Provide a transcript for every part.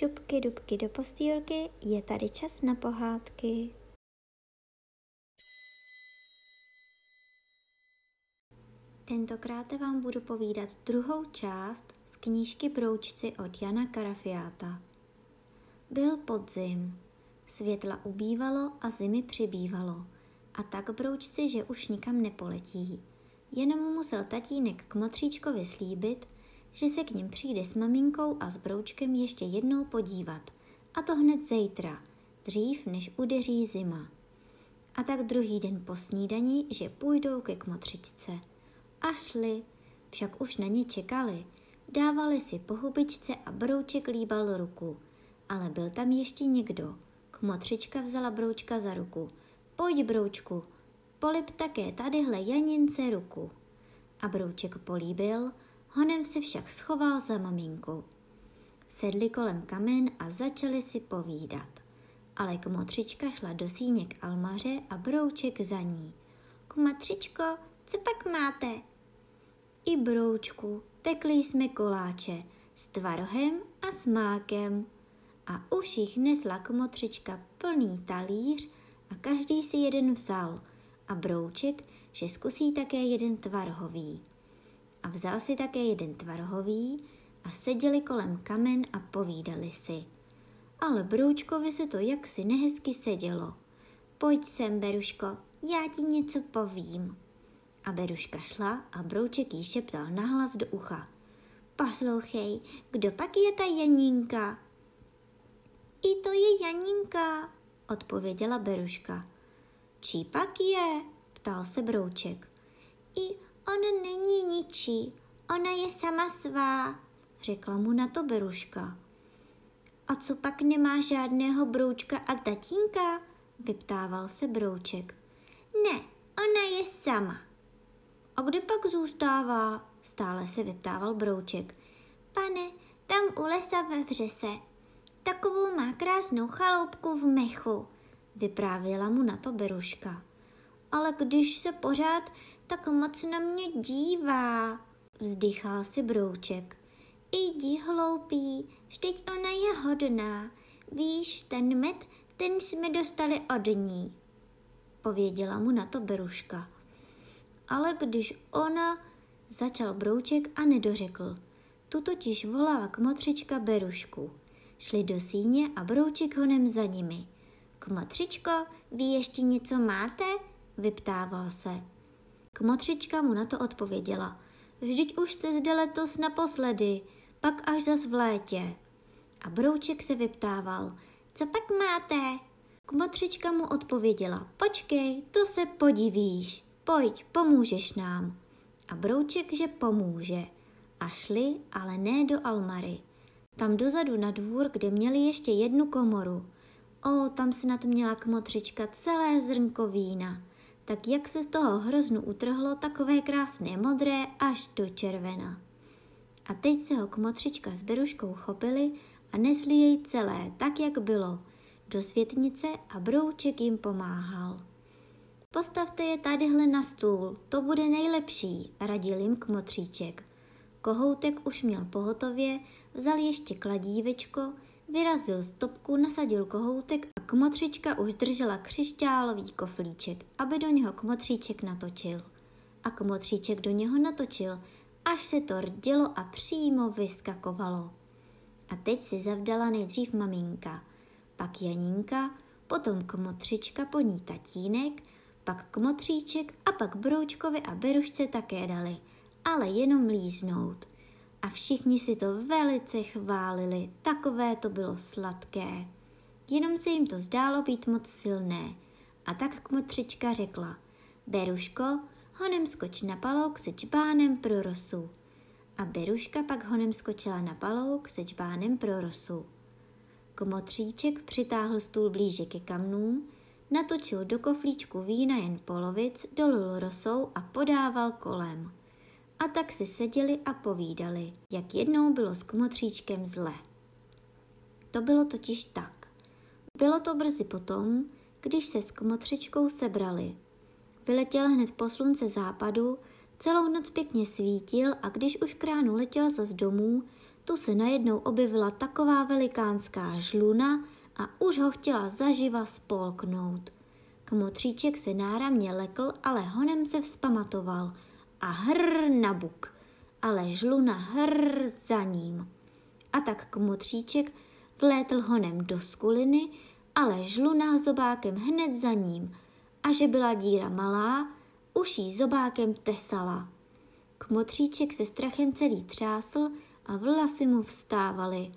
šupky dubky do postýlky, je tady čas na pohádky. Tentokrát vám budu povídat druhou část z knížky Broučci od Jana Karafiáta. Byl podzim, světla ubývalo a zimy přibývalo a tak broučci, že už nikam nepoletí. Jenom musel tatínek k motříčkovi slíbit, že se k ním přijde s maminkou a s broučkem ještě jednou podívat. A to hned zítra, dřív než udeří zima. A tak druhý den po snídani, že půjdou ke kmotřičce. A šli, však už na ně čekali. Dávali si po hubičce a brouček líbal ruku. Ale byl tam ještě někdo. Kmotřička vzala broučka za ruku. Pojď, broučku, polib také tadyhle Janince ruku. A brouček políbil, Honem se však schoval za maminkou. Sedli kolem kamen a začali si povídat. Ale kmotřička šla do síně k Almaře a brouček za ní. Kmotřičko, co pak máte? I broučku, pekli jsme koláče s tvarohem a s mákem. A už jich nesla kmotřička plný talíř a každý si jeden vzal. A brouček, že zkusí také jeden tvarhový a vzal si také jeden tvarhový a seděli kolem kamen a povídali si. Ale Broučkovi se to jaksi nehezky sedělo. Pojď sem, Beruško, já ti něco povím. A Beruška šla a Brouček jí šeptal nahlas do ucha. Poslouchej, kdo pak je ta Janinka? I to je Janinka, odpověděla Beruška. Čí pak je? ptal se Brouček. I On není ničí, ona je sama svá, řekla mu na to Beruška. A co pak nemá žádného broučka a tatínka? vyptával se brouček. Ne, ona je sama. A kde pak zůstává? Stále se vyptával brouček. Pane, tam u lesa ve vřese. Takovou má krásnou chaloupku v mechu, vyprávěla mu na to Beruška. Ale když se pořád tak moc na mě dívá, vzdychal si brouček. Jdi hloupý, vždyť ona je hodná. Víš, ten med, ten jsme dostali od ní, pověděla mu na to Beruška. Ale když ona, začal brouček a nedořekl. Tu totiž volala kmotřička Berušku. Šli do síně a brouček honem za nimi. Kmotřičko, vy ještě něco máte? vyptával se. Kmotřička mu na to odpověděla. Vždyť už jste zde letos naposledy, pak až zas v létě. A Brouček se vyptával, co pak máte? Kmotřička mu odpověděla, počkej, to se podivíš, pojď, pomůžeš nám. A Brouček, že pomůže. A šli, ale ne do Almary. Tam dozadu na dvůr, kde měli ještě jednu komoru. O, tam snad měla kmotřička celé zrnko vína tak jak se z toho hroznu utrhlo takové krásné modré až do červena. A teď se ho kmotřička s Beruškou chopili a nesli jej celé, tak jak bylo, do světnice a Brouček jim pomáhal. Postavte je tadyhle na stůl, to bude nejlepší, radil jim kmotříček. Kohoutek už měl pohotově, vzal ještě kladívečko, vyrazil stopku, nasadil kohoutek a kmotřička už držela křišťálový koflíček, aby do něho kmotříček natočil. A kmotříček do něho natočil, až se to rdělo a přímo vyskakovalo. A teď si zavdala nejdřív maminka, pak Janinka, potom kmotřička, po ní tatínek, pak kmotříček a pak Broučkovi a Berušce také dali, ale jenom líznout a všichni si to velice chválili, takové to bylo sladké. Jenom se jim to zdálo být moc silné. A tak kmotřička řekla, Beruško, honem skoč na palouk se čbánem pro rosu. A Beruška pak honem skočila na palouk se čbánem pro rosu. Kmotříček přitáhl stůl blíže ke kamnům, natočil do koflíčku vína jen polovic, dolil rosou a podával kolem. A tak si seděli a povídali, jak jednou bylo s kmotříčkem zle. To bylo totiž tak. Bylo to brzy potom, když se s kmotřičkou sebrali. Vyletěl hned po slunce západu, celou noc pěkně svítil a když už kránu letěl za z domů, tu se najednou objevila taková velikánská žluna a už ho chtěla zaživa spolknout. Kmotříček se náramně lekl, ale honem se vzpamatoval a hr na buk, ale žluna hr za ním. A tak kmotříček vlétl honem do skuliny, ale žluna zobákem hned za ním. A že byla díra malá, už jí zobákem tesala. Kmotříček se strachem celý třásl a vlasy mu vstávaly.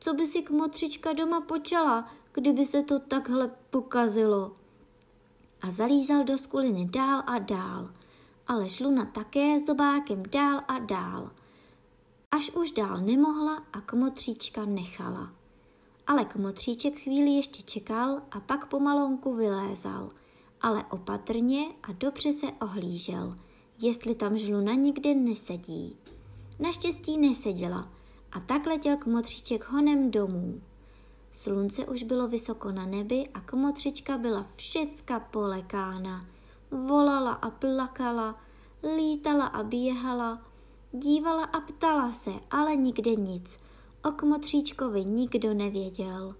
Co by si kmotřička doma počala, kdyby se to takhle pokazilo? A zalízal do skuliny dál a dál, ale žluna také zobákem dál a dál. Až už dál nemohla a kmotříčka nechala. Ale kmotříček chvíli ještě čekal a pak pomalonku vylézal, ale opatrně a dobře se ohlížel, jestli tam žluna nikde nesedí. Naštěstí neseděla a tak letěl kmotříček honem domů. Slunce už bylo vysoko na nebi a kmotřička byla všecka polekána. Volala a plakala, lítala a běhala, dívala a ptala se, ale nikde nic. O kmotříčkovi nikdo nevěděl.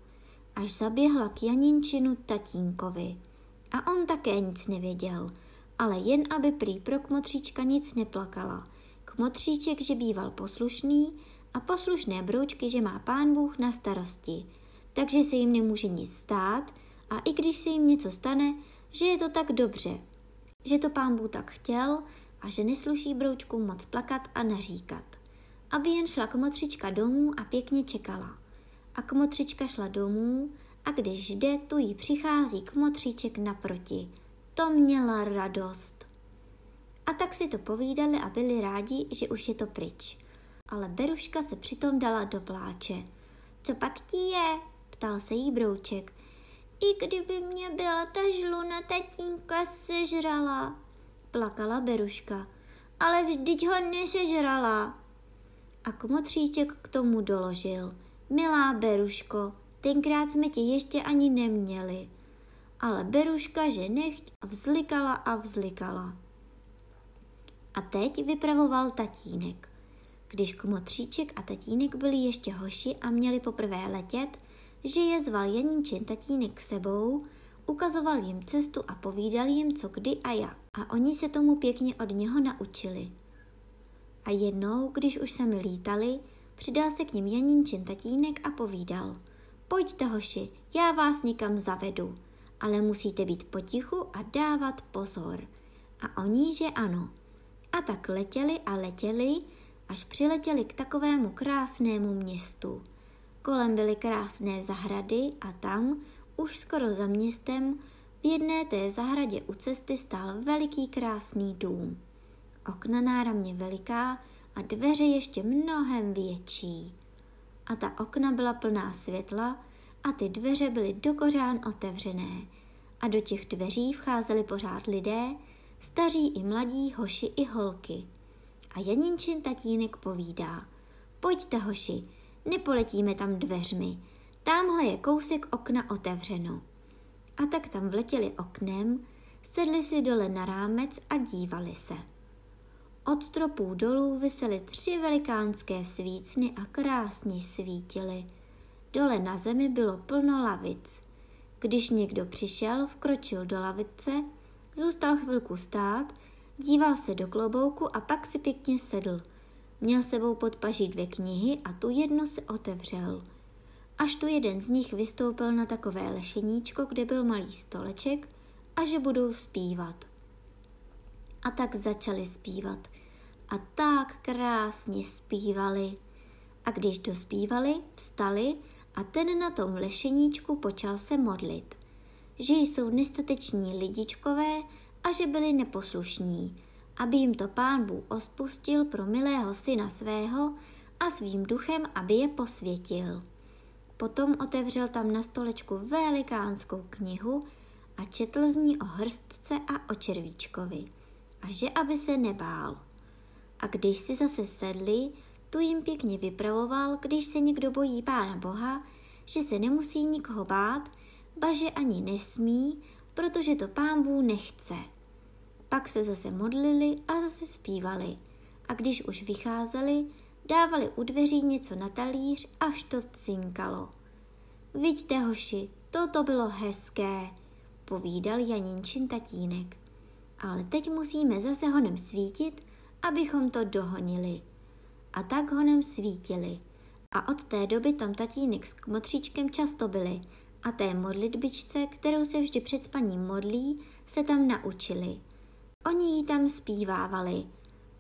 Až zaběhla k Janinčinu tatínkovi. A on také nic nevěděl, ale jen aby prý pro kmotříčka nic neplakala – Motříček, že býval poslušný a poslušné broučky, že má pán Bůh na starosti, takže se jim nemůže nic stát a i když se jim něco stane, že je to tak dobře, že to pán Bůh tak chtěl a že nesluší broučku moc plakat a naříkat. Aby jen šla kmotřička domů a pěkně čekala. A kmotřička šla domů a když jde, tu jí přichází kmotříček naproti. To měla radost. A tak si to povídali a byli rádi, že už je to pryč. Ale Beruška se přitom dala do pláče. Co pak ti je? ptal se jí brouček. I kdyby mě byla ta žluna tatínka sežrala, plakala Beruška. Ale vždyť ho nesežrala. A komotříček k tomu doložil. Milá Beruško, tenkrát jsme tě ještě ani neměli. Ale Beruška, že nechť vzlikala a vzlikala. A teď vypravoval tatínek. Když komotříček a tatínek byli ještě hoši a měli poprvé letět, že je zval Janíčin tatínek k sebou, ukazoval jim cestu a povídal jim, co kdy a jak. A oni se tomu pěkně od něho naučili. A jednou, když už sami lítali, přidal se k ním Janinčin tatínek a povídal. Pojďte hoši, já vás někam zavedu, ale musíte být potichu a dávat pozor. A oni, že ano. A tak letěli a letěli, až přiletěli k takovému krásnému městu. Kolem byly krásné zahrady a tam, už skoro za městem, v jedné té zahradě u cesty stál veliký krásný dům. Okna náramně veliká a dveře ještě mnohem větší. A ta okna byla plná světla a ty dveře byly dokořán otevřené. A do těch dveří vcházeli pořád lidé, staří i mladí, hoši i holky. A Janinčin tatínek povídá, pojďte hoši, nepoletíme tam dveřmi, tamhle je kousek okna otevřeno. A tak tam vletěli oknem, sedli si dole na rámec a dívali se. Od stropů dolů visely tři velikánské svícny a krásně svítily. Dole na zemi bylo plno lavic. Když někdo přišel, vkročil do lavice Zůstal chvilku stát, díval se do klobouku a pak si pěkně sedl. Měl sebou pod paží dvě knihy a tu jednu se otevřel. Až tu jeden z nich vystoupil na takové lešeníčko, kde byl malý stoleček a že budou zpívat. A tak začali zpívat. A tak krásně zpívali. A když dospívali, vstali a ten na tom lešeníčku počal se modlit že jsou nestateční lidičkové a že byli neposlušní, aby jim to pán Bůh ospustil pro milého syna svého a svým duchem, aby je posvětil. Potom otevřel tam na stolečku velikánskou knihu a četl z ní o hrstce a o červíčkovi. A že aby se nebál. A když si zase sedli, tu jim pěkně vypravoval, když se někdo bojí Pána Boha, že se nemusí nikoho bát, baže ani nesmí, protože to pán Bůh nechce. Pak se zase modlili a zase zpívali. A když už vycházeli, dávali u dveří něco na talíř, až to cinkalo. Vidíte, hoši, toto bylo hezké, povídal Janinčin tatínek. Ale teď musíme zase honem svítit, abychom to dohonili. A tak honem svítili. A od té doby tam tatínek s kmotříčkem často byli a té modlitbičce, kterou se vždy před spaním modlí, se tam naučili. Oni jí tam zpívávali.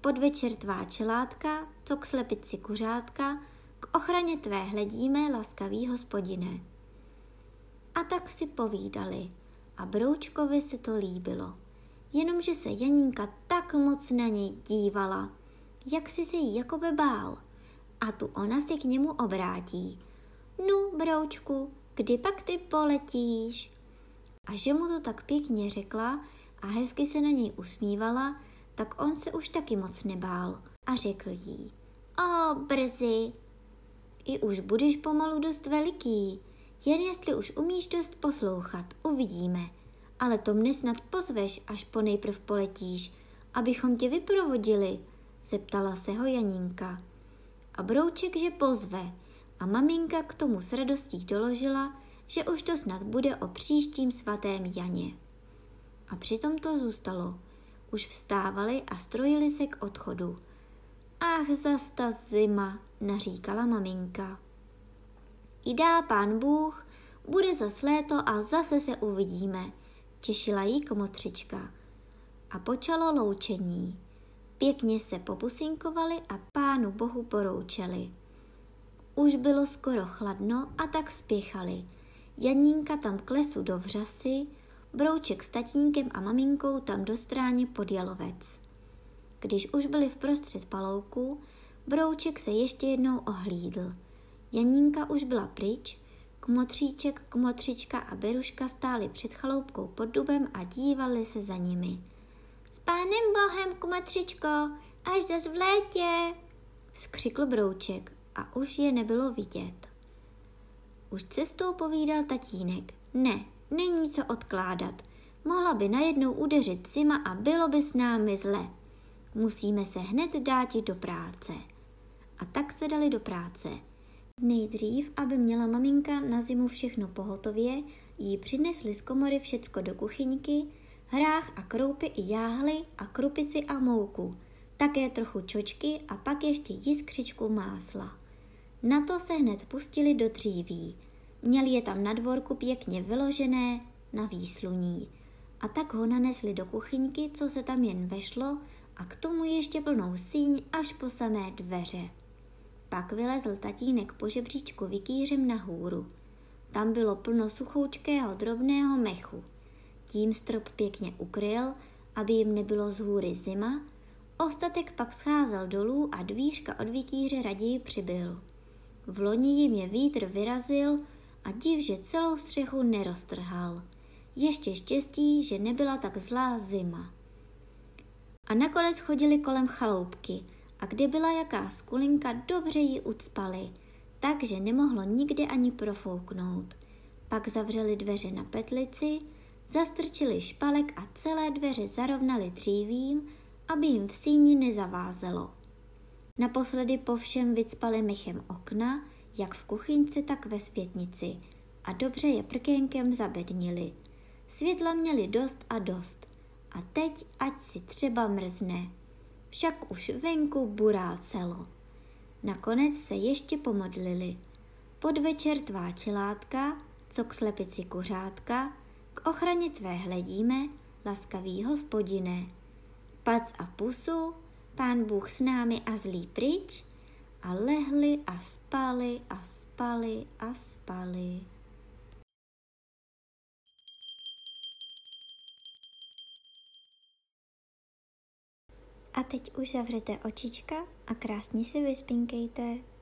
Podvečer tvá čelátka, co k slepici kuřátka, k ochraně tvé hledíme, laskavý hospodine. A tak si povídali a Broučkovi se to líbilo. Jenomže se Janinka tak moc na něj dívala, jak si se jí jako bál. A tu ona se k němu obrátí. Nu, Broučku, kdy pak ty poletíš? A že mu to tak pěkně řekla a hezky se na něj usmívala, tak on se už taky moc nebál a řekl jí. O, brzy. I už budeš pomalu dost veliký, jen jestli už umíš dost poslouchat, uvidíme. Ale to mne snad pozveš, až po nejprv poletíš, abychom tě vyprovodili, zeptala se ho Janinka. A Brouček, že pozve, a maminka k tomu s radostí doložila, že už to snad bude o příštím svatém Janě. A přitom to zůstalo. Už vstávali a strojili se k odchodu. Ach, zas ta zima, naříkala maminka. I dá pán Bůh, bude zas léto a zase se uvidíme, těšila jí komotřička. A počalo loučení. Pěkně se popusinkovali a pánu bohu poroučeli. Už bylo skoro chladno a tak spěchali. Janínka tam k lesu do vřasy, Brouček s tatínkem a maminkou tam do stráně pod jalovec. Když už byli v prostřed palouku, Brouček se ještě jednou ohlídl. Janínka už byla pryč, Kmotříček, Kmotřička a Beruška stáli před chaloupkou pod dubem a dívali se za nimi. S pánem bohem, Kmotřičko, až zas v létě, skřikl Brouček a už je nebylo vidět. Už cestou povídal tatínek. Ne, není co odkládat. Mohla by najednou udeřit zima a bylo by s námi zle. Musíme se hned dát do práce. A tak se dali do práce. Nejdřív, aby měla maminka na zimu všechno pohotově, jí přinesli z komory všecko do kuchyňky, hrách a kroupy i jáhly a krupici a mouku, také trochu čočky a pak ještě jiskřičku másla. Na to se hned pustili do dříví. Měli je tam na dvorku pěkně vyložené na výsluní. A tak ho nanesli do kuchyňky, co se tam jen vešlo, a k tomu ještě plnou síň až po samé dveře. Pak vylezl tatínek po žebříčku vykýřem hůru. Tam bylo plno suchoučkého drobného mechu. Tím strop pěkně ukryl, aby jim nebylo z hůry zima, ostatek pak scházel dolů a dvířka od vykýře raději přibyl. V loni jim je vítr vyrazil a div, že celou střechu neroztrhal. Ještě štěstí, že nebyla tak zlá zima. A nakonec chodili kolem chaloupky a kde byla jaká skulinka, dobře ji ucpali, takže nemohlo nikde ani profouknout. Pak zavřeli dveře na petlici, zastrčili špalek a celé dveře zarovnali dřívím, aby jim v síni nezavázelo. Naposledy po všem vycpali mechem okna, jak v kuchyňce, tak ve zpětnici a dobře je prkénkem zabednili. Světla měli dost a dost. A teď ať si třeba mrzne. Však už venku burá celo. Nakonec se ještě pomodlili. Podvečer tvá čelátka, co k slepici kuřátka, k ochraně tvé hledíme, laskavý hospodine. Pac a pusu, pán Bůh s námi a zlý pryč, a lehli a spali a spali a spali. A teď už zavřete očička a krásně si vyspinkejte.